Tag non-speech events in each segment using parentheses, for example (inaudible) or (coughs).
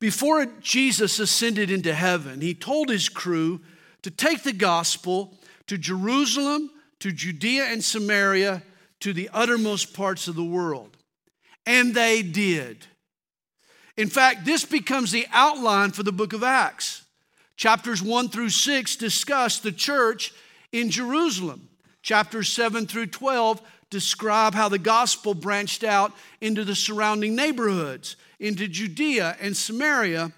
Before Jesus ascended into heaven, he told his crew to take the gospel to Jerusalem, to Judea and Samaria, to the uttermost parts of the world. And they did. In fact, this becomes the outline for the book of Acts. Chapters 1 through 6 discuss the church in Jerusalem. Chapters 7 through 12 describe how the gospel branched out into the surrounding neighborhoods, into Judea and Samaria.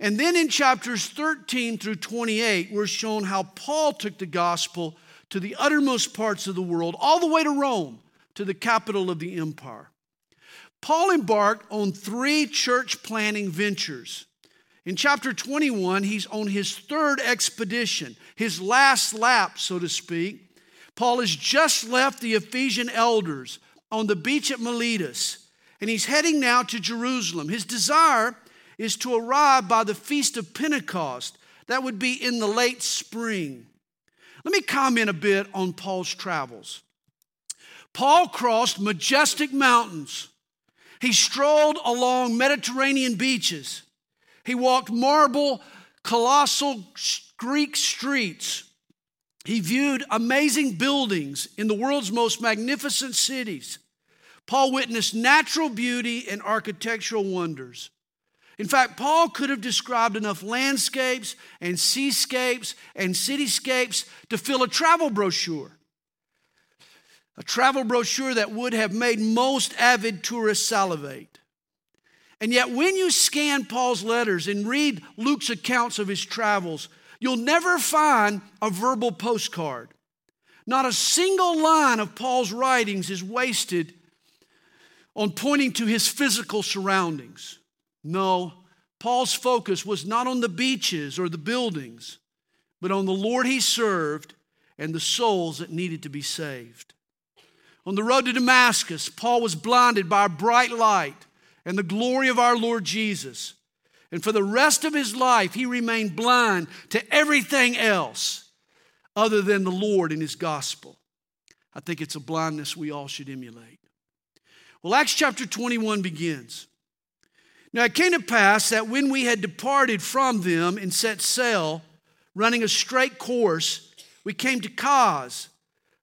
And then in chapters 13 through 28, we're shown how Paul took the gospel to the uttermost parts of the world, all the way to Rome, to the capital of the empire. Paul embarked on three church planting ventures. In chapter 21, he's on his third expedition, his last lap, so to speak. Paul has just left the Ephesian elders on the beach at Miletus, and he's heading now to Jerusalem. His desire is to arrive by the Feast of Pentecost. That would be in the late spring. Let me comment a bit on Paul's travels. Paul crossed majestic mountains. He strolled along Mediterranean beaches. He walked marble, colossal Greek streets. He viewed amazing buildings in the world's most magnificent cities. Paul witnessed natural beauty and architectural wonders. In fact, Paul could have described enough landscapes and seascapes and cityscapes to fill a travel brochure. A travel brochure that would have made most avid tourists salivate. And yet, when you scan Paul's letters and read Luke's accounts of his travels, You'll never find a verbal postcard. Not a single line of Paul's writings is wasted on pointing to his physical surroundings. No, Paul's focus was not on the beaches or the buildings, but on the Lord he served and the souls that needed to be saved. On the road to Damascus, Paul was blinded by a bright light and the glory of our Lord Jesus. And for the rest of his life, he remained blind to everything else other than the Lord and his gospel. I think it's a blindness we all should emulate. Well, Acts chapter 21 begins. Now it came to pass that when we had departed from them and set sail, running a straight course, we came to Cos,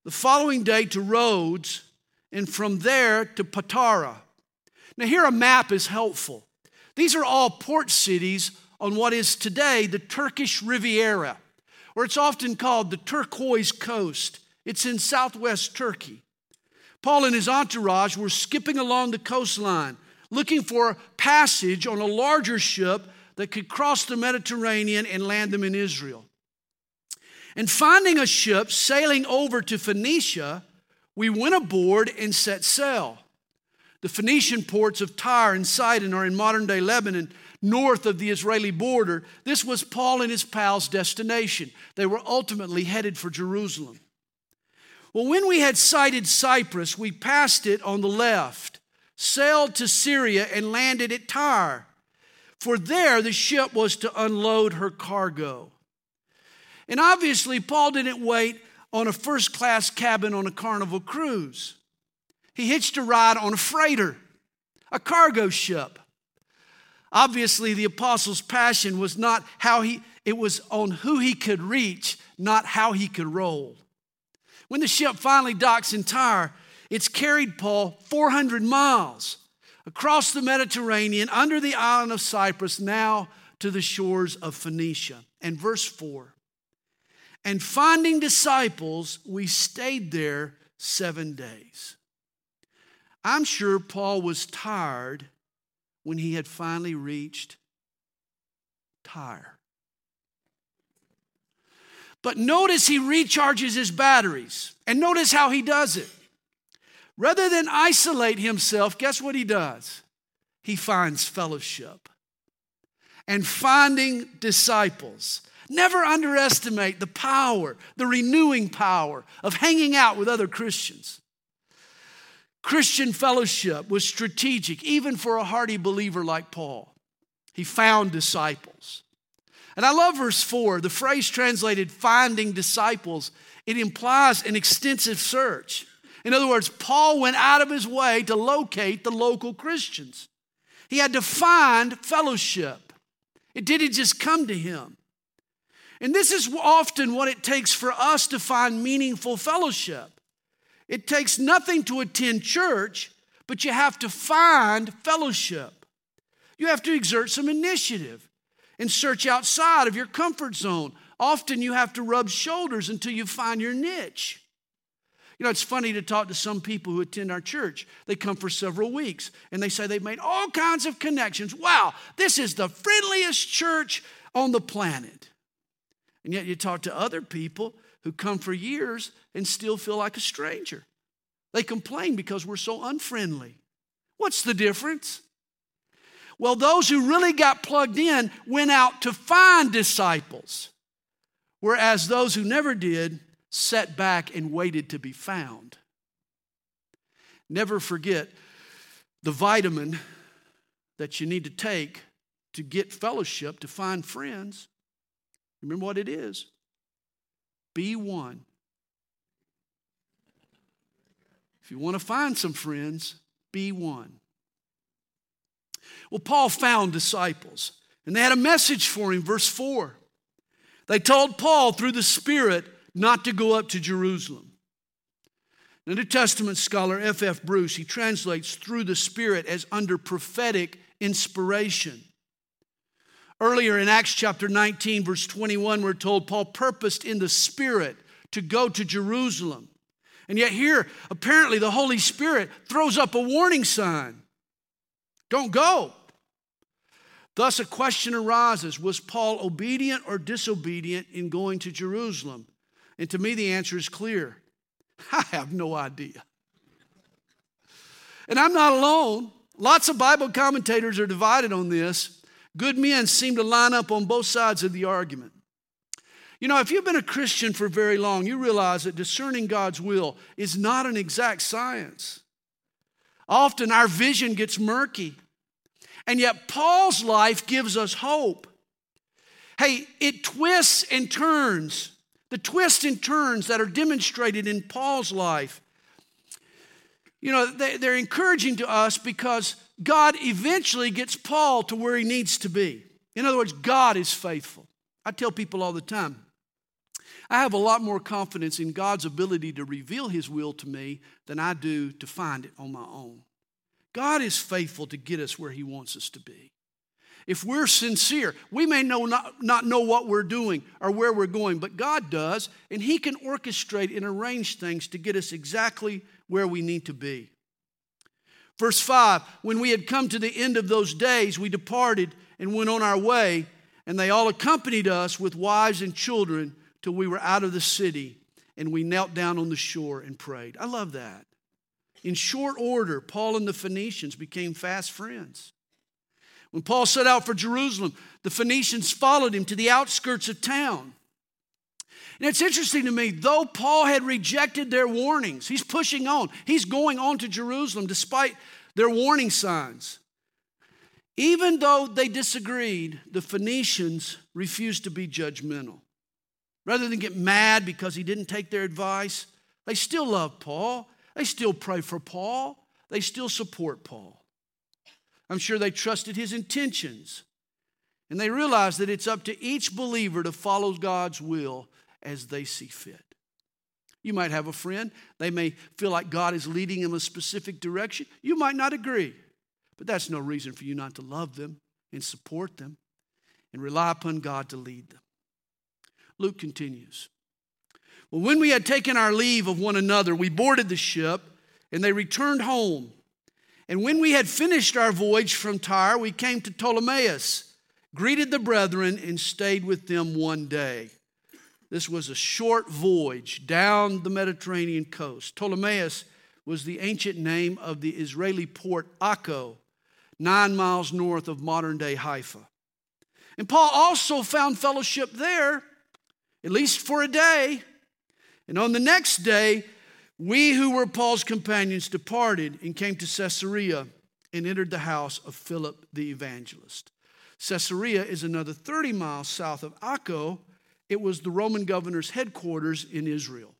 the following day to Rhodes, and from there to Patara. Now, here a map is helpful. These are all port cities on what is today the Turkish Riviera, or it's often called the Turquoise Coast. It's in southwest Turkey. Paul and his entourage were skipping along the coastline, looking for passage on a larger ship that could cross the Mediterranean and land them in Israel. And finding a ship sailing over to Phoenicia, we went aboard and set sail. The Phoenician ports of Tyre and Sidon are in modern day Lebanon, north of the Israeli border. This was Paul and his pals' destination. They were ultimately headed for Jerusalem. Well, when we had sighted Cyprus, we passed it on the left, sailed to Syria, and landed at Tyre. For there the ship was to unload her cargo. And obviously, Paul didn't wait on a first class cabin on a carnival cruise. He hitched a ride on a freighter, a cargo ship. Obviously, the apostle's passion was not how he, it was on who he could reach, not how he could roll. When the ship finally docks in Tyre, it's carried Paul 400 miles across the Mediterranean under the island of Cyprus, now to the shores of Phoenicia. And verse 4 And finding disciples, we stayed there seven days. I'm sure Paul was tired when he had finally reached Tyre. But notice he recharges his batteries. And notice how he does it. Rather than isolate himself, guess what he does? He finds fellowship and finding disciples. Never underestimate the power, the renewing power of hanging out with other Christians. Christian fellowship was strategic, even for a hardy believer like Paul. He found disciples. And I love verse 4. The phrase translated finding disciples, it implies an extensive search. In other words, Paul went out of his way to locate the local Christians. He had to find fellowship. It didn't just come to him. And this is often what it takes for us to find meaningful fellowship. It takes nothing to attend church, but you have to find fellowship. You have to exert some initiative and search outside of your comfort zone. Often you have to rub shoulders until you find your niche. You know, it's funny to talk to some people who attend our church. They come for several weeks and they say they've made all kinds of connections. Wow, this is the friendliest church on the planet. And yet you talk to other people who come for years and still feel like a stranger. They complain because we're so unfriendly. What's the difference? Well, those who really got plugged in went out to find disciples, whereas those who never did sat back and waited to be found. Never forget the vitamin that you need to take to get fellowship, to find friends. Remember what it is? Be one. If you want to find some friends, be one. Well, Paul found disciples, and they had a message for him, verse 4. They told Paul through the Spirit not to go up to Jerusalem. The New Testament scholar F. F. Bruce, he translates through the Spirit as under prophetic inspiration. Earlier in Acts chapter 19, verse 21, we're told Paul purposed in the Spirit to go to Jerusalem. And yet, here, apparently, the Holy Spirit throws up a warning sign don't go. Thus, a question arises Was Paul obedient or disobedient in going to Jerusalem? And to me, the answer is clear (laughs) I have no idea. And I'm not alone. Lots of Bible commentators are divided on this. Good men seem to line up on both sides of the argument. You know, if you've been a Christian for very long, you realize that discerning God's will is not an exact science. Often our vision gets murky. And yet, Paul's life gives us hope. Hey, it twists and turns. The twists and turns that are demonstrated in Paul's life, you know, they, are encouraging to us because God eventually gets Paul to where he needs to be. In other words, God is faithful. I tell people all the time, I have a lot more confidence in God's ability to reveal his will to me than I do to find it on my own. God is faithful to get us where he wants us to be. If we're sincere, we may know not, not know what we're doing or where we're going, but God does, and He can orchestrate and arrange things to get us exactly where we need to be. Verse 5 When we had come to the end of those days, we departed and went on our way, and they all accompanied us with wives and children till we were out of the city, and we knelt down on the shore and prayed. I love that. In short order, Paul and the Phoenicians became fast friends. When Paul set out for Jerusalem, the Phoenicians followed him to the outskirts of town. And it's interesting to me, though Paul had rejected their warnings, he's pushing on. He's going on to Jerusalem despite their warning signs. Even though they disagreed, the Phoenicians refused to be judgmental. Rather than get mad because he didn't take their advice, they still love Paul. They still pray for Paul. They still support Paul. I'm sure they trusted his intentions. And they realized that it's up to each believer to follow God's will as they see fit. You might have a friend, they may feel like God is leading them a specific direction. You might not agree, but that's no reason for you not to love them and support them and rely upon God to lead them. Luke continues. Well, when we had taken our leave of one another, we boarded the ship and they returned home. And when we had finished our voyage from Tyre, we came to Ptolemais, greeted the brethren, and stayed with them one day. This was a short voyage down the Mediterranean coast. Ptolemais was the ancient name of the Israeli port Akko, nine miles north of modern day Haifa. And Paul also found fellowship there, at least for a day. And on the next day, we who were Paul's companions departed and came to Caesarea and entered the house of Philip the evangelist. Caesarea is another 30 miles south of Akko. It was the Roman governor's headquarters in Israel.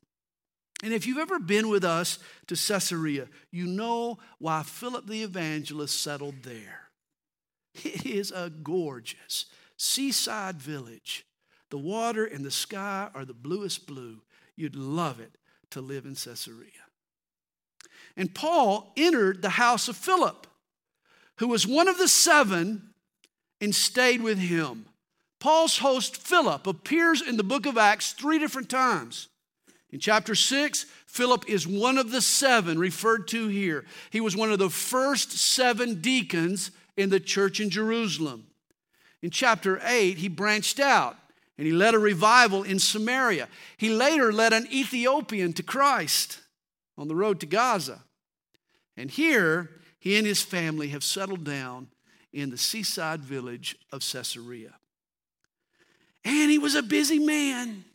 And if you've ever been with us to Caesarea, you know why Philip the evangelist settled there. It is a gorgeous seaside village. The water and the sky are the bluest blue. You'd love it to live in Caesarea. And Paul entered the house of Philip, who was one of the seven, and stayed with him. Paul's host, Philip, appears in the book of Acts three different times. In chapter 6, Philip is one of the seven referred to here. He was one of the first seven deacons in the church in Jerusalem. In chapter 8, he branched out and he led a revival in Samaria. He later led an Ethiopian to Christ on the road to Gaza. And here, he and his family have settled down in the seaside village of Caesarea. And he was a busy man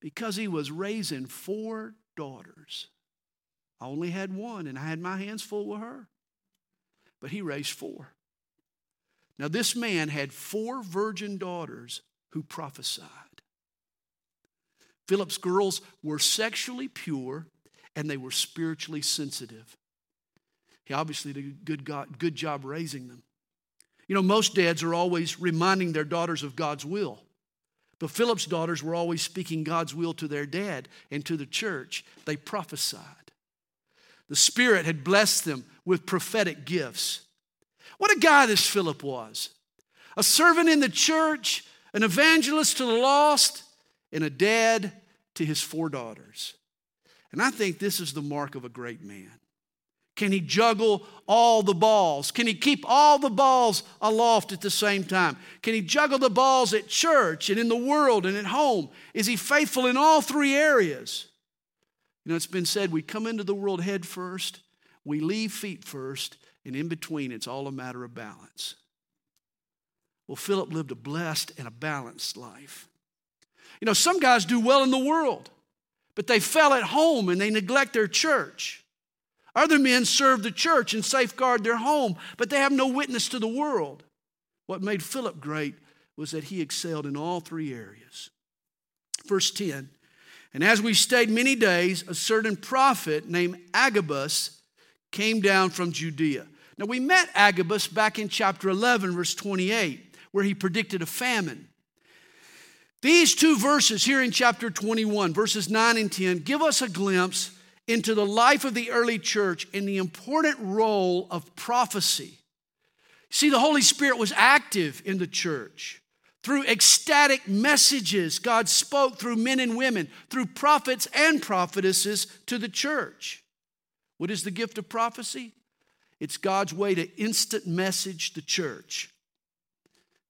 because he was raising four daughters. I only had one, and I had my hands full with her. But he raised four. Now, this man had four virgin daughters who prophesied. Philip's girls were sexually pure and they were spiritually sensitive. He obviously did a good, God, good job raising them. You know, most dads are always reminding their daughters of God's will. But Philip's daughters were always speaking God's will to their dad and to the church. They prophesied. The Spirit had blessed them with prophetic gifts. What a guy this Philip was a servant in the church, an evangelist to the lost, and a dad to his four daughters. And I think this is the mark of a great man. Can he juggle all the balls? Can he keep all the balls aloft at the same time? Can he juggle the balls at church and in the world and at home? Is he faithful in all three areas? You know, it's been said we come into the world head first, we leave feet first, and in between, it's all a matter of balance. Well, Philip lived a blessed and a balanced life. You know, some guys do well in the world, but they fell at home and they neglect their church. Other men serve the church and safeguard their home, but they have no witness to the world. What made Philip great was that he excelled in all three areas. Verse 10 And as we stayed many days, a certain prophet named Agabus came down from Judea. Now, we met Agabus back in chapter 11, verse 28, where he predicted a famine. These two verses here in chapter 21, verses 9 and 10, give us a glimpse into the life of the early church in the important role of prophecy. See, the Holy Spirit was active in the church. Through ecstatic messages, God spoke through men and women, through prophets and prophetesses to the church. What is the gift of prophecy? It's God's way to instant message the church.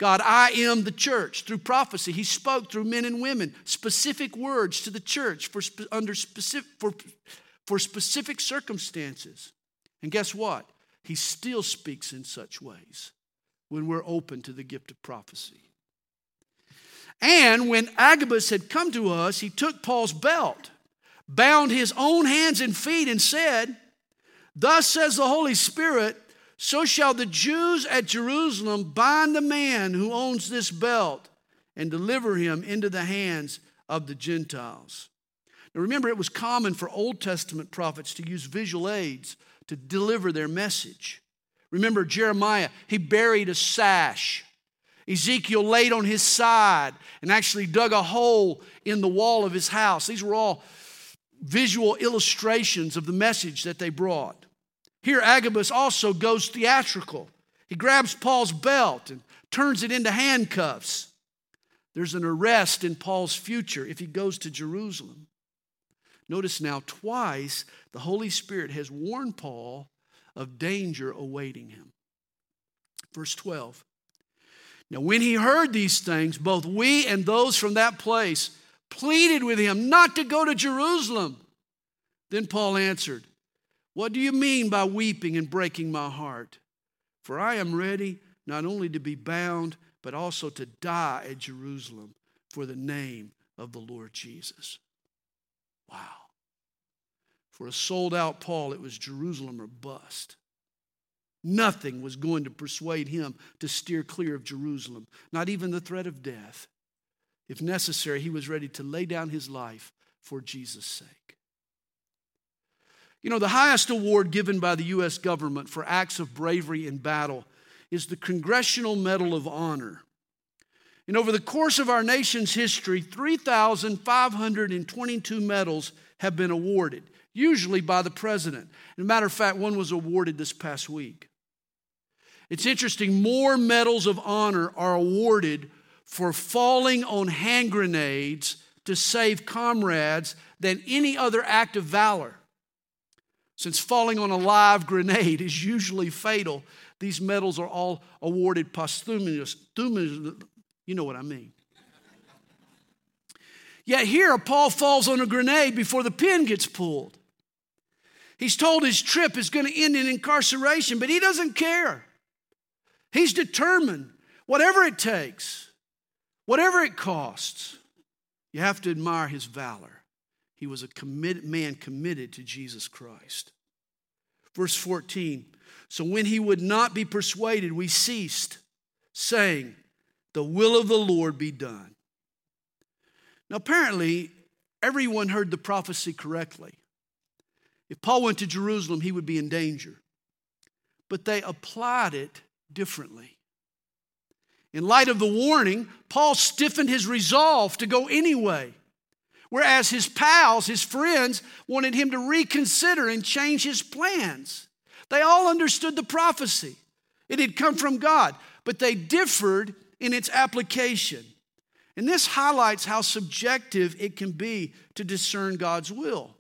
God, I am the church. Through prophecy, He spoke through men and women specific words to the church for, under specific, for for specific circumstances. And guess what? He still speaks in such ways when we're open to the gift of prophecy. And when Agabus had come to us, he took Paul's belt, bound his own hands and feet, and said, Thus says the Holy Spirit, so shall the Jews at Jerusalem bind the man who owns this belt and deliver him into the hands of the Gentiles. Now remember, it was common for Old Testament prophets to use visual aids to deliver their message. Remember Jeremiah, he buried a sash. Ezekiel laid on his side and actually dug a hole in the wall of his house. These were all visual illustrations of the message that they brought. Here, Agabus also goes theatrical. He grabs Paul's belt and turns it into handcuffs. There's an arrest in Paul's future if he goes to Jerusalem. Notice now, twice the Holy Spirit has warned Paul of danger awaiting him. Verse 12. Now, when he heard these things, both we and those from that place pleaded with him not to go to Jerusalem. Then Paul answered, What do you mean by weeping and breaking my heart? For I am ready not only to be bound, but also to die at Jerusalem for the name of the Lord Jesus. Wow. For a sold out Paul, it was Jerusalem or bust. Nothing was going to persuade him to steer clear of Jerusalem, not even the threat of death. If necessary, he was ready to lay down his life for Jesus' sake. You know, the highest award given by the U.S. government for acts of bravery in battle is the Congressional Medal of Honor. And over the course of our nation's history, 3,522 medals have been awarded, usually by the president. As a matter of fact, one was awarded this past week. It's interesting, more medals of honor are awarded for falling on hand grenades to save comrades than any other act of valor. Since falling on a live grenade is usually fatal, these medals are all awarded posthumously. You know what I mean. Yet here, Paul falls on a grenade before the pin gets pulled. He's told his trip is going to end in incarceration, but he doesn't care. He's determined, whatever it takes, whatever it costs, you have to admire his valor. He was a committed man committed to Jesus Christ. Verse 14 So when he would not be persuaded, we ceased, saying, The will of the Lord be done. Now, apparently, everyone heard the prophecy correctly. If Paul went to Jerusalem, he would be in danger. But they applied it differently. In light of the warning, Paul stiffened his resolve to go anyway, whereas his pals, his friends, wanted him to reconsider and change his plans. They all understood the prophecy, it had come from God, but they differed in its application. And this highlights how subjective it can be to discern God's will.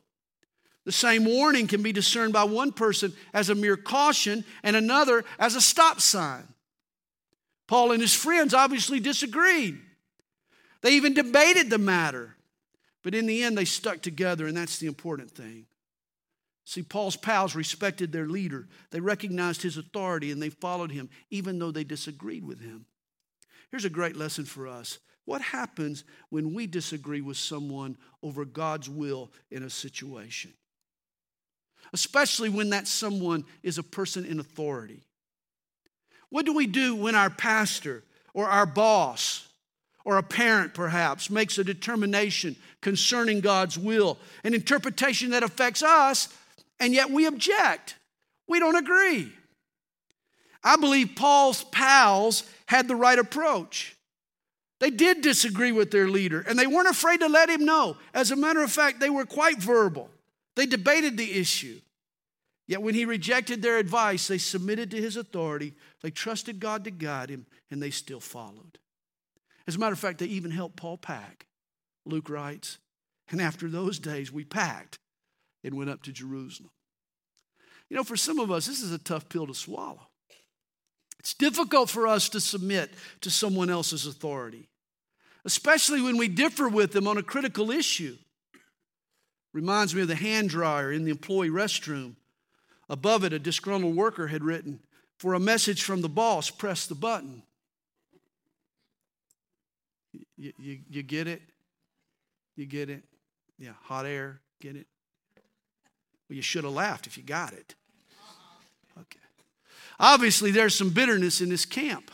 The same warning can be discerned by one person as a mere caution and another as a stop sign. Paul and his friends obviously disagreed. They even debated the matter. But in the end, they stuck together, and that's the important thing. See, Paul's pals respected their leader. They recognized his authority and they followed him, even though they disagreed with him. Here's a great lesson for us. What happens when we disagree with someone over God's will in a situation? especially when that someone is a person in authority. What do we do when our pastor or our boss or a parent perhaps makes a determination concerning God's will, an interpretation that affects us, and yet we object? We don't agree. I believe Paul's pals had the right approach. They did disagree with their leader, and they weren't afraid to let him know. As a matter of fact, they were quite verbal. They debated the issue. Yet when he rejected their advice, they submitted to his authority, they trusted God to guide him, and they still followed. As a matter of fact, they even helped Paul pack. Luke writes, and after those days, we packed and went up to Jerusalem. You know, for some of us, this is a tough pill to swallow. It's difficult for us to submit to someone else's authority, especially when we differ with them on a critical issue. Reminds me of the hand dryer in the employee restroom. Above it, a disgruntled worker had written, For a message from the boss, press the button. You, you, you get it? You get it? Yeah, hot air, get it? Well, you should have laughed if you got it. Okay. Obviously, there's some bitterness in this camp.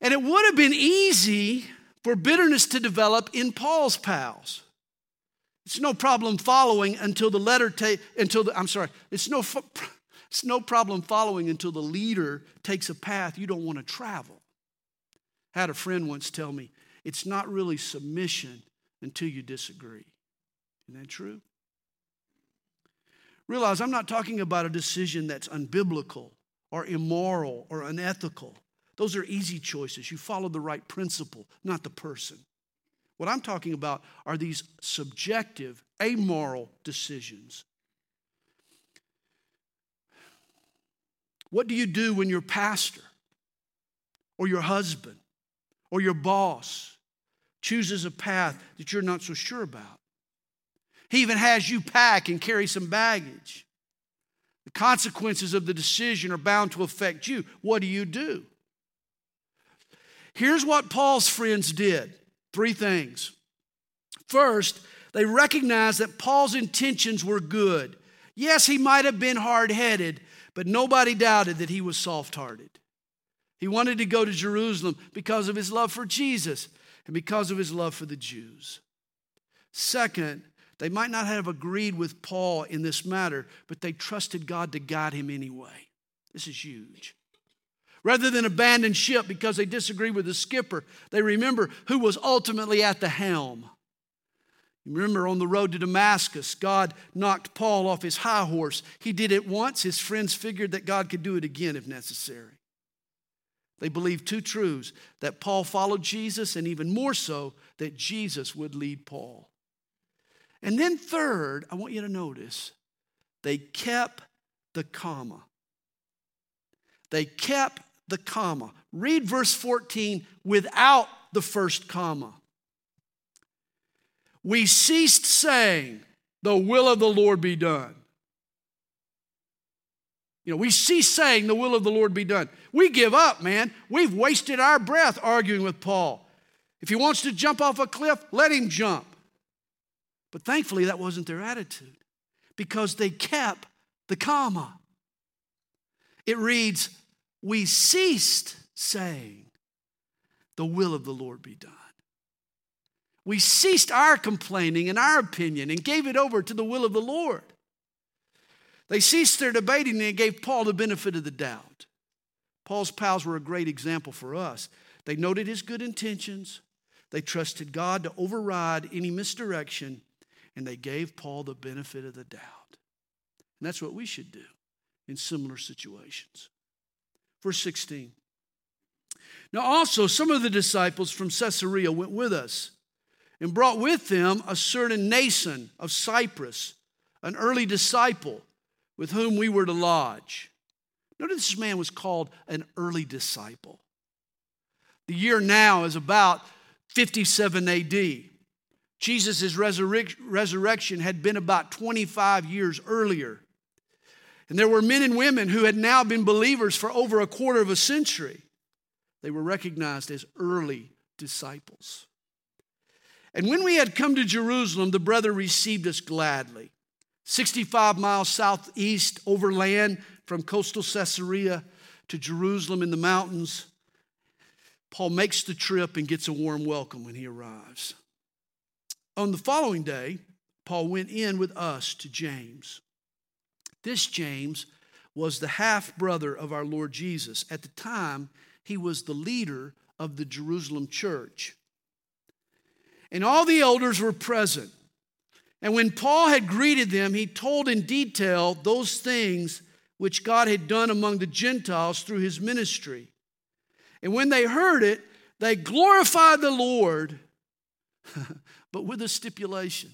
And it would have been easy for bitterness to develop in Paul's pals. It's no problem following until the letter take until the I'm sorry. It's no (laughs) it's no problem following until the leader takes a path you don't want to travel. I had a friend once tell me, it's not really submission until you disagree. Isn't that true? Realize I'm not talking about a decision that's unbiblical or immoral or unethical. Those are easy choices. You follow the right principle, not the person. What I'm talking about are these subjective, amoral decisions. What do you do when your pastor or your husband or your boss chooses a path that you're not so sure about? He even has you pack and carry some baggage. The consequences of the decision are bound to affect you. What do you do? Here's what Paul's friends did Three things. First, they recognized that Paul's intentions were good. Yes, he might have been hard headed, but nobody doubted that he was soft hearted. He wanted to go to Jerusalem because of his love for Jesus and because of his love for the Jews. Second, they might not have agreed with Paul in this matter, but they trusted God to guide him anyway. This is huge. Rather than abandon ship because they disagree with the skipper, they remember who was ultimately at the helm. You remember on the road to Damascus, God knocked Paul off his high horse. He did it once. His friends figured that God could do it again if necessary. They believed two truths that Paul followed Jesus, and even more so, that Jesus would lead Paul. And then, third, I want you to notice they kept the comma. They kept the comma. Read verse 14 without the first comma. We ceased saying, The will of the Lord be done. You know, we cease saying, The will of the Lord be done. We give up, man. We've wasted our breath arguing with Paul. If he wants to jump off a cliff, let him jump. But thankfully, that wasn't their attitude because they kept the comma. It reads, we ceased saying, The will of the Lord be done. We ceased our complaining and our opinion and gave it over to the will of the Lord. They ceased their debating and gave Paul the benefit of the doubt. Paul's pals were a great example for us. They noted his good intentions, they trusted God to override any misdirection, and they gave Paul the benefit of the doubt. And that's what we should do in similar situations. Verse 16. Now, also, some of the disciples from Caesarea went with us and brought with them a certain Mnason of Cyprus, an early disciple with whom we were to lodge. Notice this man was called an early disciple. The year now is about 57 AD. Jesus' resurrection had been about 25 years earlier. And there were men and women who had now been believers for over a quarter of a century. They were recognized as early disciples. And when we had come to Jerusalem, the brother received us gladly. 65 miles southeast overland from coastal Caesarea to Jerusalem in the mountains. Paul makes the trip and gets a warm welcome when he arrives. On the following day, Paul went in with us to James. This James was the half brother of our Lord Jesus. At the time, he was the leader of the Jerusalem church. And all the elders were present. And when Paul had greeted them, he told in detail those things which God had done among the Gentiles through his ministry. And when they heard it, they glorified the Lord, (laughs) but with a stipulation.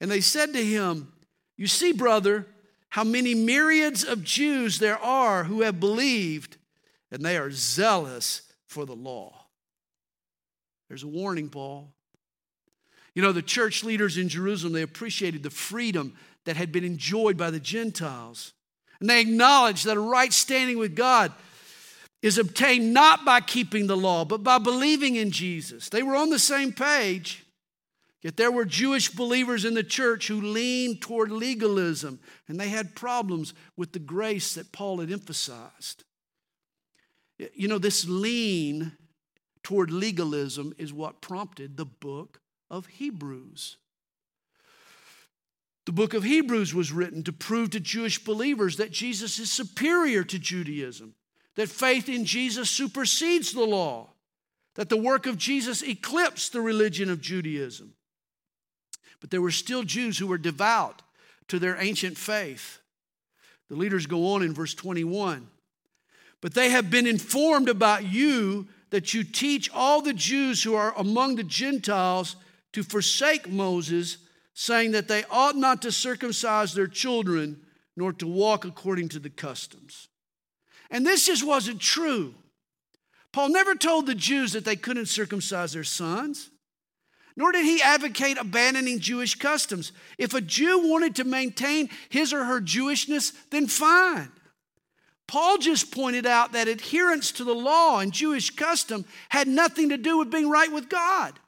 And they said to him, You see, brother, how many myriads of Jews there are who have believed, and they are zealous for the law. There's a warning, Paul. You know, the church leaders in Jerusalem, they appreciated the freedom that had been enjoyed by the Gentiles. And they acknowledged that a right standing with God is obtained not by keeping the law, but by believing in Jesus. They were on the same page. Yet there were Jewish believers in the church who leaned toward legalism, and they had problems with the grace that Paul had emphasized. You know, this lean toward legalism is what prompted the book of Hebrews. The book of Hebrews was written to prove to Jewish believers that Jesus is superior to Judaism, that faith in Jesus supersedes the law, that the work of Jesus eclipsed the religion of Judaism. But there were still Jews who were devout to their ancient faith. The leaders go on in verse 21. But they have been informed about you that you teach all the Jews who are among the Gentiles to forsake Moses, saying that they ought not to circumcise their children nor to walk according to the customs. And this just wasn't true. Paul never told the Jews that they couldn't circumcise their sons nor did he advocate abandoning Jewish customs. If a Jew wanted to maintain his or her Jewishness, then fine. Paul just pointed out that adherence to the law and Jewish custom had nothing to do with being right with God.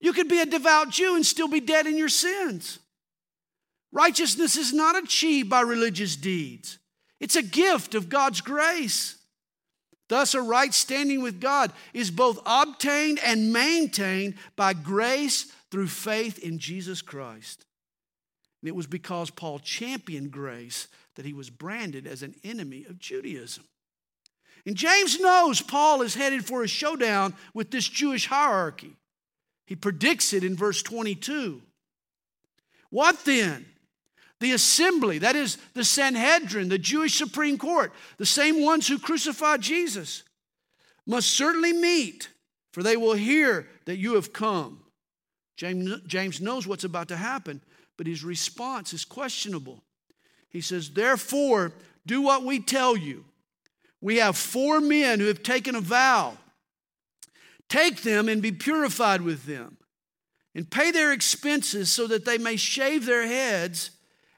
You could be a devout Jew and still be dead in your sins. Righteousness is not achieved by religious deeds, it's a gift of God's grace. Thus, a right standing with God is both obtained and maintained by grace through faith in Jesus Christ. And it was because Paul championed grace that he was branded as an enemy of Judaism. And James knows Paul is headed for a showdown with this Jewish hierarchy. He predicts it in verse 22. What then? The assembly, that is the Sanhedrin, the Jewish Supreme Court, the same ones who crucified Jesus, must certainly meet, for they will hear that you have come. James, James knows what's about to happen, but his response is questionable. He says, Therefore, do what we tell you. We have four men who have taken a vow. Take them and be purified with them, and pay their expenses so that they may shave their heads,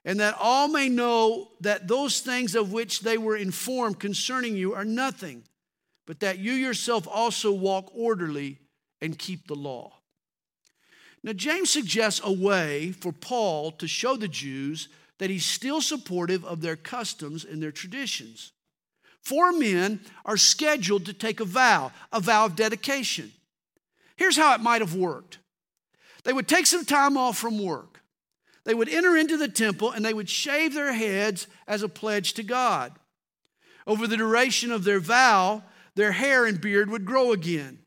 and that all may know that those things of which they were informed concerning you are nothing, but that you yourself also walk orderly and keep the law. Now, James suggests a way for Paul to show the Jews that he's still supportive of their customs and their traditions. Four men are scheduled to take a vow, a vow of dedication. Here's how it might have worked they would take some time off from work, they would enter into the temple, and they would shave their heads as a pledge to God. Over the duration of their vow, their hair and beard would grow again.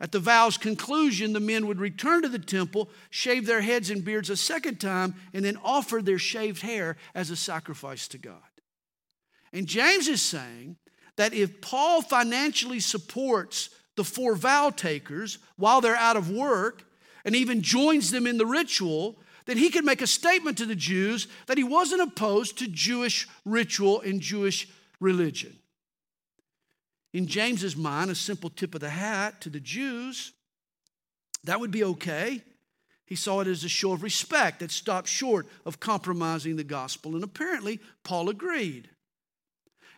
At the vow's conclusion, the men would return to the temple, shave their heads and beards a second time, and then offer their shaved hair as a sacrifice to God. And James is saying that if Paul financially supports the four vow takers while they're out of work and even joins them in the ritual, then he could make a statement to the Jews that he wasn't opposed to Jewish ritual and Jewish religion. In James's mind, a simple tip of the hat to the Jews, that would be okay. He saw it as a show of respect that stopped short of compromising the gospel. And apparently, Paul agreed.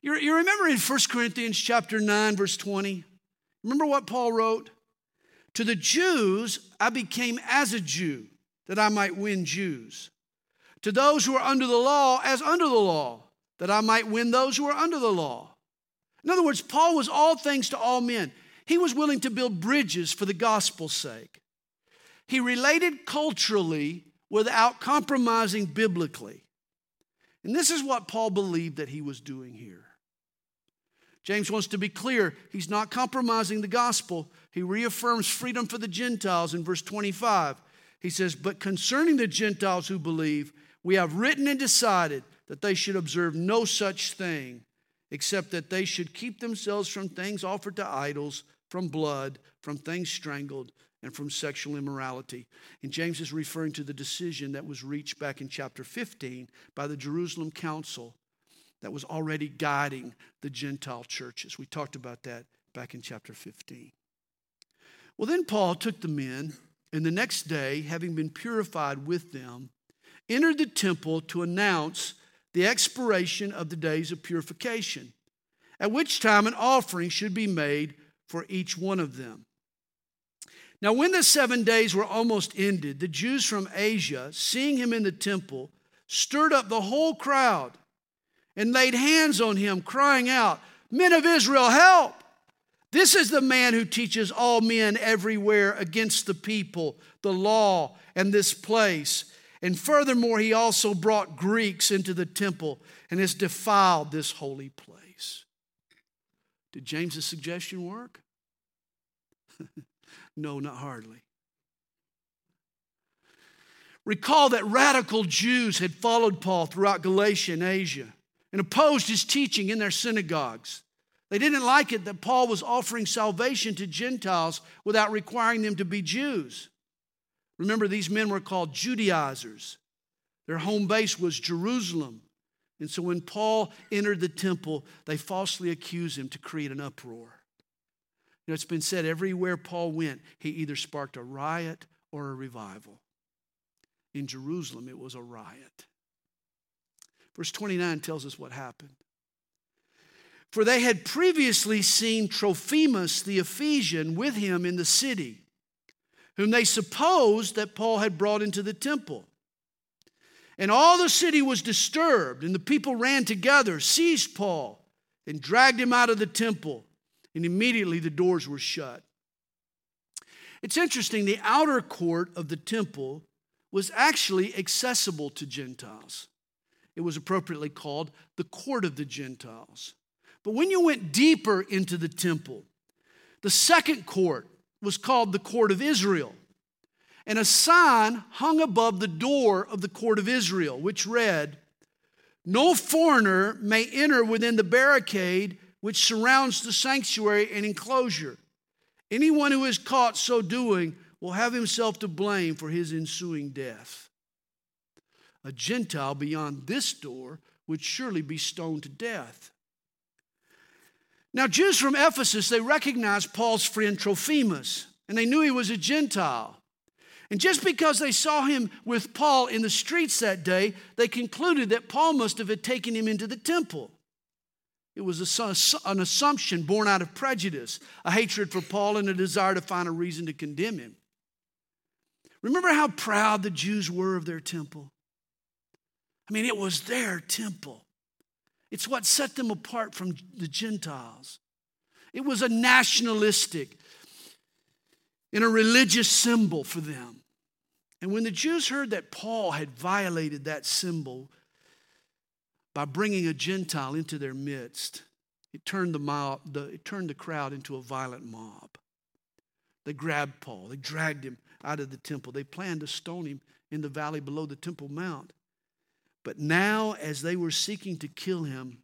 You, you remember in 1 Corinthians chapter 9, verse 20? Remember what Paul wrote? To the Jews, I became as a Jew, that I might win Jews. To those who are under the law, as under the law, that I might win those who are under the law. In other words, Paul was all things to all men. He was willing to build bridges for the gospel's sake. He related culturally without compromising biblically. And this is what Paul believed that he was doing here. James wants to be clear. He's not compromising the gospel. He reaffirms freedom for the Gentiles in verse 25. He says, But concerning the Gentiles who believe, we have written and decided that they should observe no such thing, except that they should keep themselves from things offered to idols, from blood, from things strangled, and from sexual immorality. And James is referring to the decision that was reached back in chapter 15 by the Jerusalem Council that was already guiding the Gentile churches. We talked about that back in chapter 15. Well, then Paul took the men, and the next day, having been purified with them, entered the temple to announce the expiration of the days of purification, at which time an offering should be made for each one of them. Now, when the seven days were almost ended, the Jews from Asia, seeing him in the temple, stirred up the whole crowd and laid hands on him, crying out, Men of Israel, help! This is the man who teaches all men everywhere against the people, the law, and this place. And furthermore, he also brought Greeks into the temple and has defiled this holy place. Did James's suggestion work? (laughs) no, not hardly. Recall that radical Jews had followed Paul throughout Galatia and Asia and opposed his teaching in their synagogues. They didn't like it that Paul was offering salvation to Gentiles without requiring them to be Jews. Remember, these men were called Judaizers. Their home base was Jerusalem. And so when Paul entered the temple, they falsely accused him to create an uproar. You know, it's been said everywhere Paul went, he either sparked a riot or a revival. In Jerusalem, it was a riot. Verse 29 tells us what happened. For they had previously seen Trophimus the Ephesian with him in the city, whom they supposed that Paul had brought into the temple. And all the city was disturbed, and the people ran together, seized Paul, and dragged him out of the temple, and immediately the doors were shut. It's interesting, the outer court of the temple was actually accessible to Gentiles. It was appropriately called the court of the Gentiles. But when you went deeper into the temple, the second court was called the court of Israel. And a sign hung above the door of the court of Israel, which read, No foreigner may enter within the barricade which surrounds the sanctuary and enclosure. Anyone who is caught so doing will have himself to blame for his ensuing death. A Gentile beyond this door would surely be stoned to death. Now, Jews from Ephesus, they recognized Paul's friend Trophimus, and they knew he was a Gentile. And just because they saw him with Paul in the streets that day, they concluded that Paul must have taken him into the temple. It was an assumption born out of prejudice, a hatred for Paul, and a desire to find a reason to condemn him. Remember how proud the Jews were of their temple? I mean, it was their temple. It's what set them apart from the Gentiles. It was a nationalistic and a religious symbol for them. And when the Jews heard that Paul had violated that symbol by bringing a Gentile into their midst, it turned the, mob, the, it turned the crowd into a violent mob. They grabbed Paul, they dragged him out of the temple. They planned to stone him in the valley below the Temple Mount. But now, as they were seeking to kill him,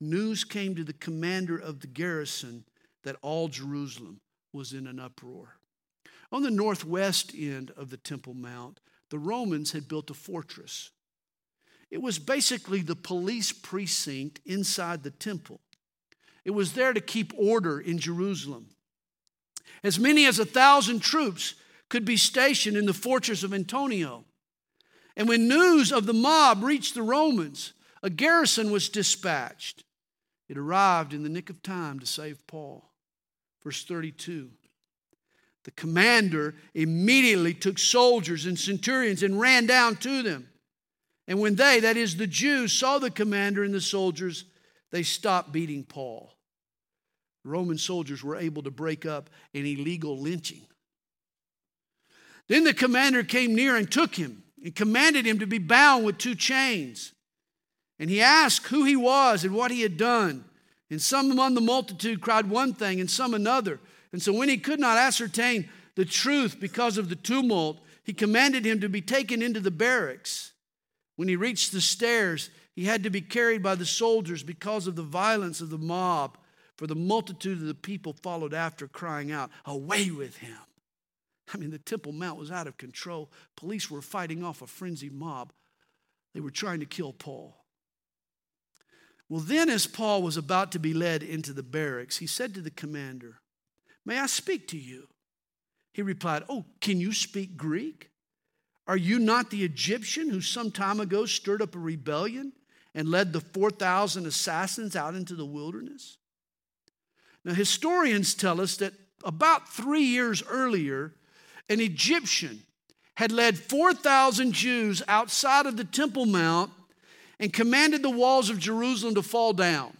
news came to the commander of the garrison that all Jerusalem was in an uproar. On the northwest end of the Temple Mount, the Romans had built a fortress. It was basically the police precinct inside the temple. It was there to keep order in Jerusalem. As many as a thousand troops could be stationed in the fortress of Antonia. And when news of the mob reached the Romans, a garrison was dispatched. It arrived in the nick of time to save Paul. Verse 32. The commander immediately took soldiers and centurions and ran down to them. And when they, that is the Jews, saw the commander and the soldiers, they stopped beating Paul. Roman soldiers were able to break up an illegal lynching. Then the commander came near and took him and commanded him to be bound with two chains. And he asked who he was and what he had done. And some among the multitude cried one thing and some another. And so when he could not ascertain the truth because of the tumult, he commanded him to be taken into the barracks. When he reached the stairs, he had to be carried by the soldiers because of the violence of the mob, for the multitude of the people followed after, crying out, Away with him! I mean, the Temple Mount was out of control. Police were fighting off a frenzied mob. They were trying to kill Paul. Well, then, as Paul was about to be led into the barracks, he said to the commander, May I speak to you? He replied, Oh, can you speak Greek? Are you not the Egyptian who some time ago stirred up a rebellion and led the 4,000 assassins out into the wilderness? Now, historians tell us that about three years earlier, an Egyptian, had led 4,000 Jews outside of the Temple Mount and commanded the walls of Jerusalem to fall down.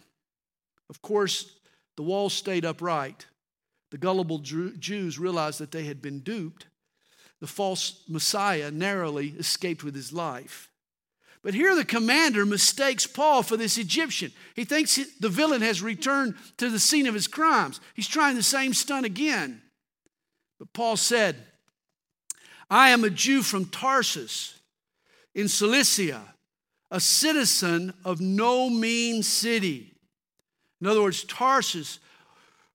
Of course, the walls stayed upright. The gullible Jews realized that they had been duped. The false Messiah narrowly escaped with his life. But here the commander mistakes Paul for this Egyptian. He thinks the villain has returned to the scene of his crimes. He's trying the same stunt again. But Paul said, I am a Jew from Tarsus in Cilicia, a citizen of no mean city. In other words, Tarsus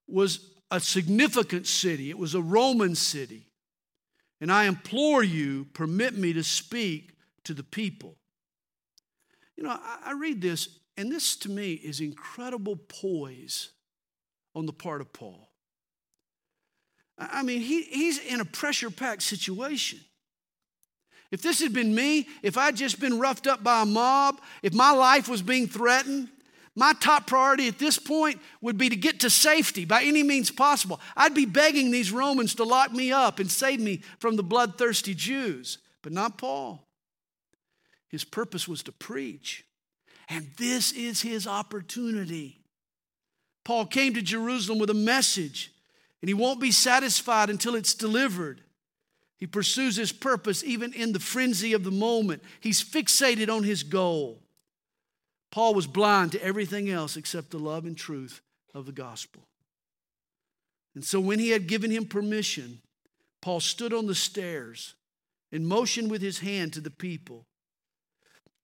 was a significant city, it was a Roman city. And I implore you, permit me to speak to the people. You know, I, read this, and this to me is incredible poise on the part of Paul. I mean, he, he's in a pressure packed situation. If this had been me, if I'd just been roughed up by a mob, if my life was being threatened, my top priority at this point would be to get to safety by any means possible. I'd be begging these Romans to lock me up and save me from the bloodthirsty Jews, but not Paul. His purpose was to preach, and this is his opportunity. Paul came to Jerusalem with a message and he won't be satisfied until it's delivered. He pursues his purpose even in the frenzy of the moment. He's fixated on his goal. Paul was blind to everything else except the love and truth of the gospel. And so when he had given him permission, Paul stood on the stairs and motioned with his hand to the people.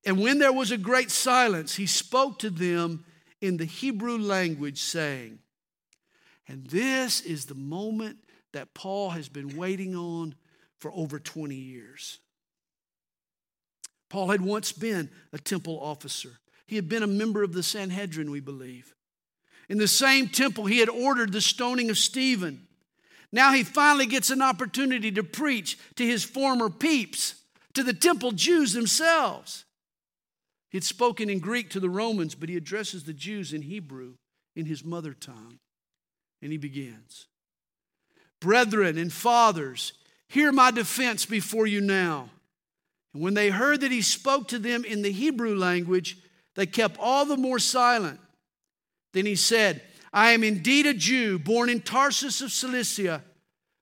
And when there was a great silence, he spoke to them in the Hebrew language, saying, And this is the moment that Paul has been waiting on for over 20 years. Paul had once been a temple officer. He had been a member of the Sanhedrin, we believe. In the same temple, he had ordered the stoning of Stephen. Now he finally gets an opportunity to preach to his former peeps, to the temple Jews themselves. He had spoken in Greek to the Romans, but he addresses the Jews in Hebrew, in his mother tongue. And he begins Brethren and fathers, hear my defense before you now. And when they heard that he spoke to them in the Hebrew language, they kept all the more silent. Then he said, I am indeed a Jew, born in Tarsus of Cilicia,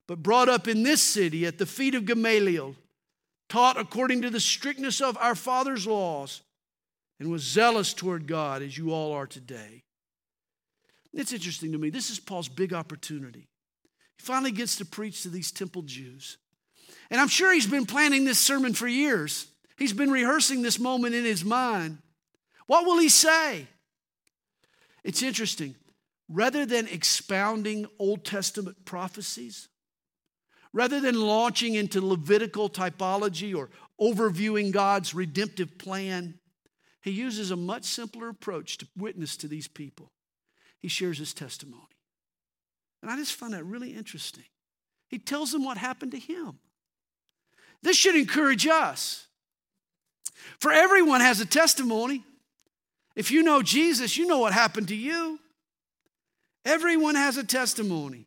but brought up in this city at the feet of Gamaliel, taught according to the strictness of our father's laws, and was zealous toward God as you all are today. It's interesting to me. This is Paul's big opportunity. He finally gets to preach to these temple Jews. And I'm sure he's been planning this sermon for years. He's been rehearsing this moment in his mind. What will he say? It's interesting. Rather than expounding Old Testament prophecies, rather than launching into Levitical typology or overviewing God's redemptive plan, he uses a much simpler approach to witness to these people. He shares his testimony. And I just find that really interesting. He tells them what happened to him. This should encourage us. For everyone has a testimony. If you know Jesus, you know what happened to you. Everyone has a testimony.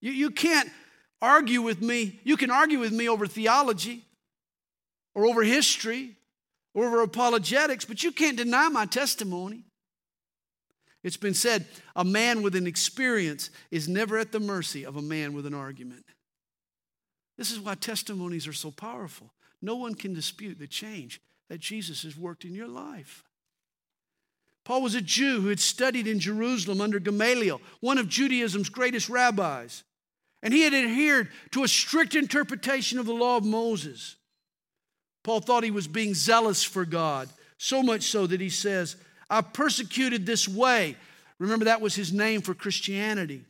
You, you can't argue with me. You can argue with me over theology or over history or over apologetics, but you can't deny my testimony. It's been said a man with an experience is never at the mercy of a man with an argument. This is why testimonies are so powerful. No one can dispute the change that Jesus has worked in your life. Paul was a Jew who had studied in Jerusalem under Gamaliel, one of Judaism's greatest rabbis. And he had adhered to a strict interpretation of the law of Moses. Paul thought he was being zealous for God, so much so that he says, I persecuted this way. Remember, that was his name for Christianity.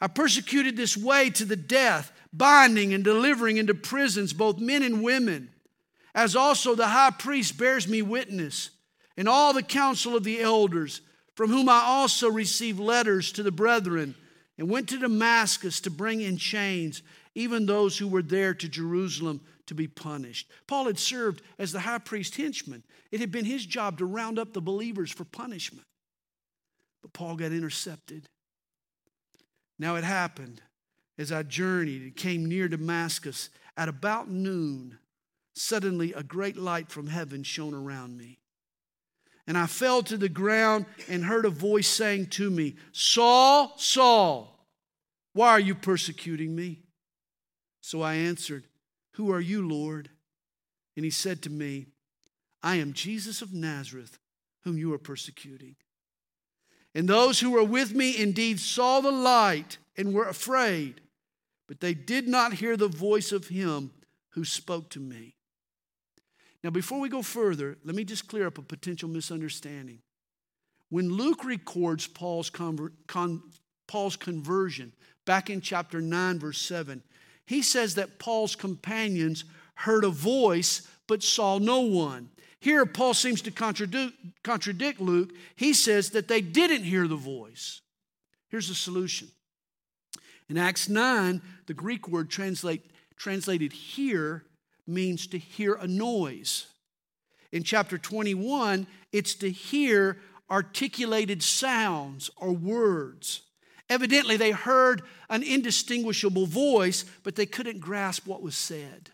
I persecuted this way to the death, binding and delivering into prisons both men and women, as also the high priest bears me witness and all the council of the elders, from whom I also received letters to the brethren, and went to Damascus to bring in chains even those who were there to Jerusalem to be punished. Paul had served as the high priest henchman. It had been his job to round up the believers for punishment. But Paul got intercepted. Now it happened as I journeyed and came near Damascus at about noon. Suddenly, a great light from heaven shone around me. And I fell to the ground and heard a voice saying to me, Saul, Saul, why are you persecuting me? So I answered, Who are you, Lord? And he said to me, I am Jesus of Nazareth, whom you are persecuting. And those who were with me indeed saw the light and were afraid, but they did not hear the voice of him who spoke to me. Now, before we go further, let me just clear up a potential misunderstanding. When Luke records Paul's, conver- con- Paul's conversion back in chapter 9, verse 7, he says that Paul's companions heard a voice but saw no one. Here, Paul seems to contradict, contradict Luke. He says that they didn't hear the voice. Here's the solution. In Acts 9, the Greek word translate, translated hear means to hear a noise. In chapter 21, it's to hear articulated sounds or words. Evidently, they heard an indistinguishable voice, but they couldn't grasp what was said.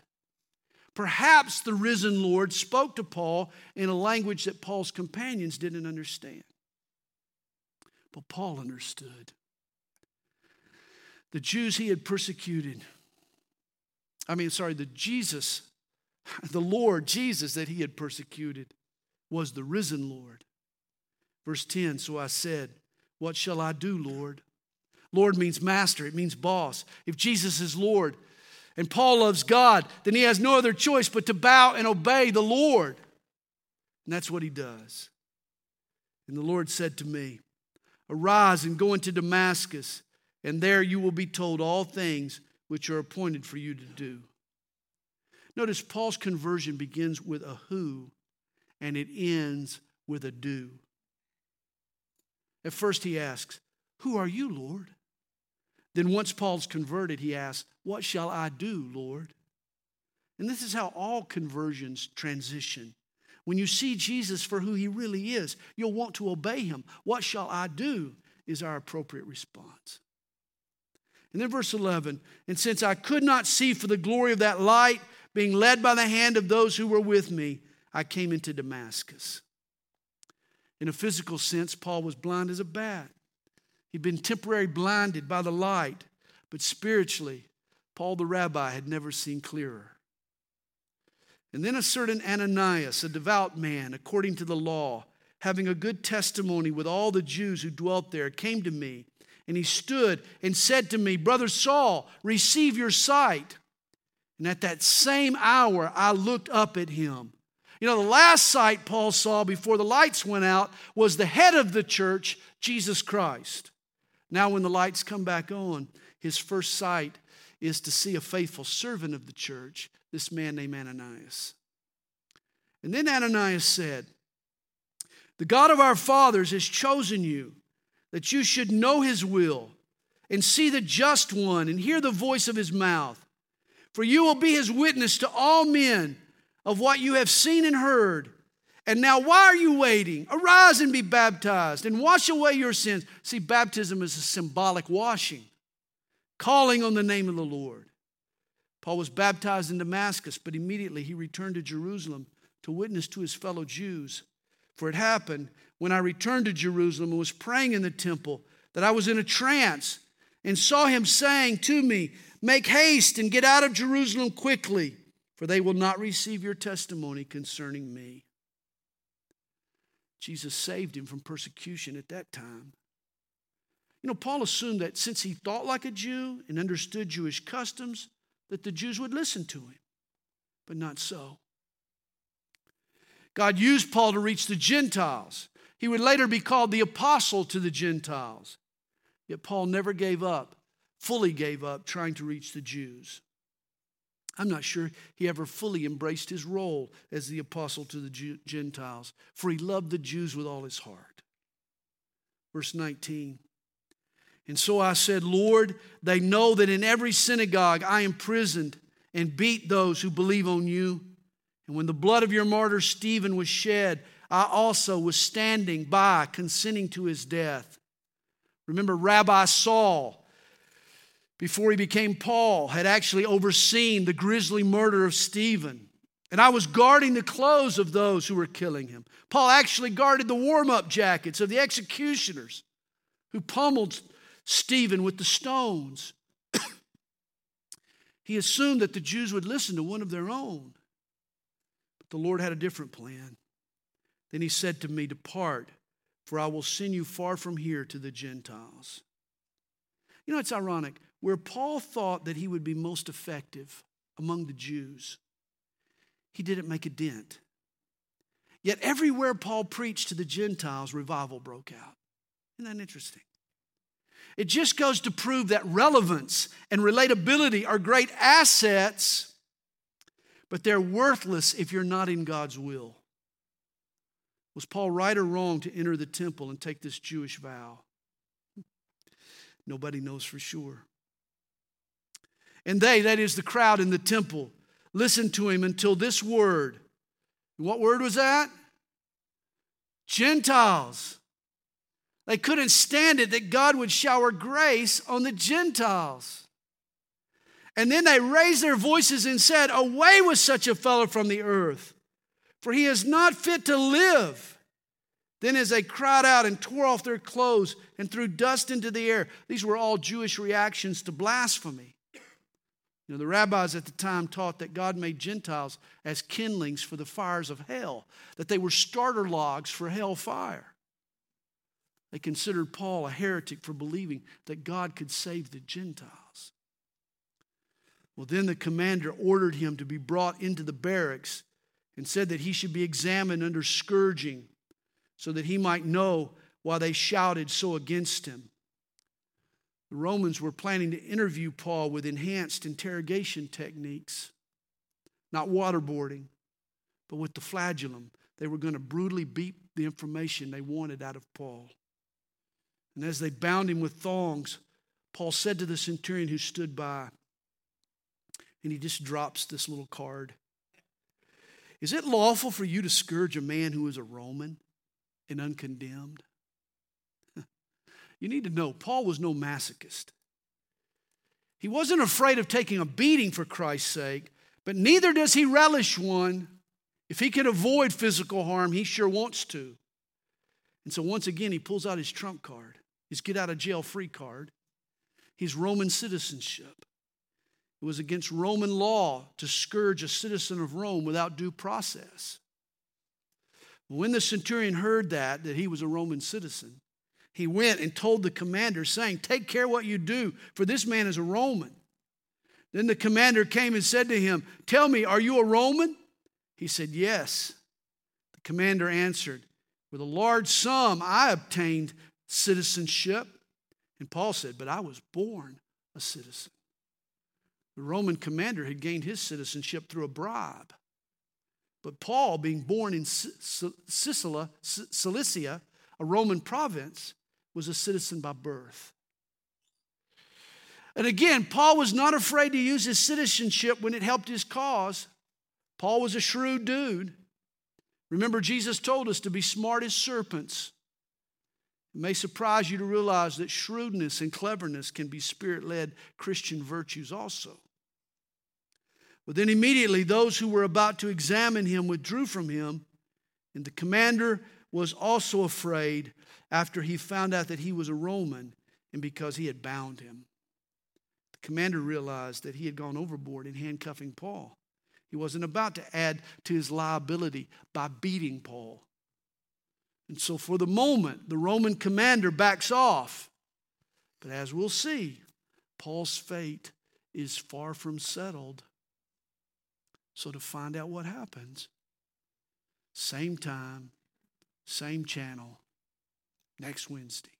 Perhaps the risen Lord spoke to Paul in a language that Paul's companions didn't understand. But Paul understood. The Jews he had persecuted I mean, sorry, the Jesus, (laughs) the Lord Jesus that he had persecuted, was the risen Lord. Verse 10 So I said, What shall I do, Lord? Lord means master, it means boss. If Jesus is Lord and Paul loves God, then he has no other choice but to bow and obey the Lord. And that's what he does. And the Lord said to me, Arise and go into Damascus, and there you will be told all things which are appointed for you to do. Notice Paul's conversion begins with a who and it ends with a do. At first, he asks, Who are you, Lord? Then, once Paul's converted, he asks, What shall I do, Lord? And this is how all conversions transition. When you see Jesus for who he really is, you'll want to obey him. What shall I do? is our appropriate response. And then, verse 11, and since I could not see for the glory of that light, being led by the hand of those who were with me, I came into Damascus. In a physical sense, Paul was blind as a bat. He'd been temporarily blinded by the light, but spiritually, Paul the rabbi had never seen clearer. And then a certain Ananias, a devout man, according to the law, having a good testimony with all the Jews who dwelt there, came to me, and he stood and said to me, Brother Saul, receive your sight. And at that same hour, I looked up at him. You know, the last sight Paul saw before the lights went out was the head of the church, Jesus Christ. Now, when the lights come back on, his first sight is to see a faithful servant of the church, this man named Ananias. And then Ananias said, The God of our fathers has chosen you that you should know his will and see the just one and hear the voice of his mouth. For you will be his witness to all men of what you have seen and heard. And now, why are you waiting? Arise and be baptized and wash away your sins. See, baptism is a symbolic washing, calling on the name of the Lord. Paul was baptized in Damascus, but immediately he returned to Jerusalem to witness to his fellow Jews. For it happened when I returned to Jerusalem and was praying in the temple that I was in a trance and saw him saying to me, Make haste and get out of Jerusalem quickly for they will not receive your testimony concerning me. Jesus saved him from persecution at that time. You know, Paul assumed that since he thought like a Jew and understood Jewish customs, that the Jews would listen to him. But not so. God used Paul to reach the Gentiles. He would later be called the apostle to the Gentiles. Yet Paul never gave up, fully gave up, trying to reach the Jews. I'm not sure he ever fully embraced his role as the apostle to the Gentiles, for he loved the Jews with all his heart. Verse 19. And so I said, Lord, they know that in every synagogue I imprisoned and beat those who believe on you. And when the blood of your martyr Stephen was shed, I also was standing by, consenting to his death. Remember, Rabbi Saul before he became Paul, had actually overseen the grisly murder of Stephen. And I was guarding the clothes of those who were killing him. Paul actually guarded the warm up jackets of the executioners who pummeled Stephen with the stones. (coughs) he assumed that the Jews would listen to one of their own. But the Lord had a different plan. Then he said to me, Depart, for I will send you far from here to the Gentiles. You know, it's ironic where Paul thought that he would be most effective among the Jews, he didn't make a dent. Yet everywhere Paul preached to the Gentiles, revival broke out. Isn't that interesting? It just goes to prove that relevance and relatability are great assets, but they're worthless if you're not in God's will. Was Paul right or wrong to enter the temple and take this Jewish vow? Nobody knows for sure. And they, that is the crowd in the temple, listened to him until this word. What word was that? Gentiles. They couldn't stand it that God would shower grace on the Gentiles. And then they raised their voices and said, Away with such a fellow from the earth, for he is not fit to live. Then, as they cried out and tore off their clothes and threw dust into the air, these were all Jewish reactions to blasphemy. You know, the rabbis at the time taught that God made Gentiles as kindlings for the fires of hell, that they were starter logs for hell fire. They considered Paul a heretic for believing that God could save the Gentiles. Well, then the commander ordered him to be brought into the barracks and said that he should be examined under scourging so that he might know why they shouted so against him. The Romans were planning to interview Paul with enhanced interrogation techniques, not waterboarding, but with the flagellum. They were going to brutally beat the information they wanted out of Paul. And as they bound him with thongs, Paul said to the centurion who stood by, and he just drops this little card Is it lawful for you to scourge a man who is a Roman and uncondemned? You need to know, Paul was no masochist. He wasn't afraid of taking a beating for Christ's sake, but neither does he relish one. If he can avoid physical harm, he sure wants to. And so once again, he pulls out his trump card, his get out of jail free card, his Roman citizenship. It was against Roman law to scourge a citizen of Rome without due process. When the centurion heard that, that he was a Roman citizen, he went and told the commander, saying, Take care what you do, for this man is a Roman. Then the commander came and said to him, Tell me, are you a Roman? He said, Yes. The commander answered, With a large sum I obtained citizenship. And Paul said, But I was born a citizen. The Roman commander had gained his citizenship through a bribe. But Paul, being born in Cilicia, a Roman province, was a citizen by birth. And again, Paul was not afraid to use his citizenship when it helped his cause. Paul was a shrewd dude. Remember, Jesus told us to be smart as serpents. It may surprise you to realize that shrewdness and cleverness can be spirit led Christian virtues also. But then immediately those who were about to examine him withdrew from him, and the commander was also afraid after he found out that he was a Roman and because he had bound him. The commander realized that he had gone overboard in handcuffing Paul. He wasn't about to add to his liability by beating Paul. And so, for the moment, the Roman commander backs off. But as we'll see, Paul's fate is far from settled. So, to find out what happens, same time, same channel, next Wednesday.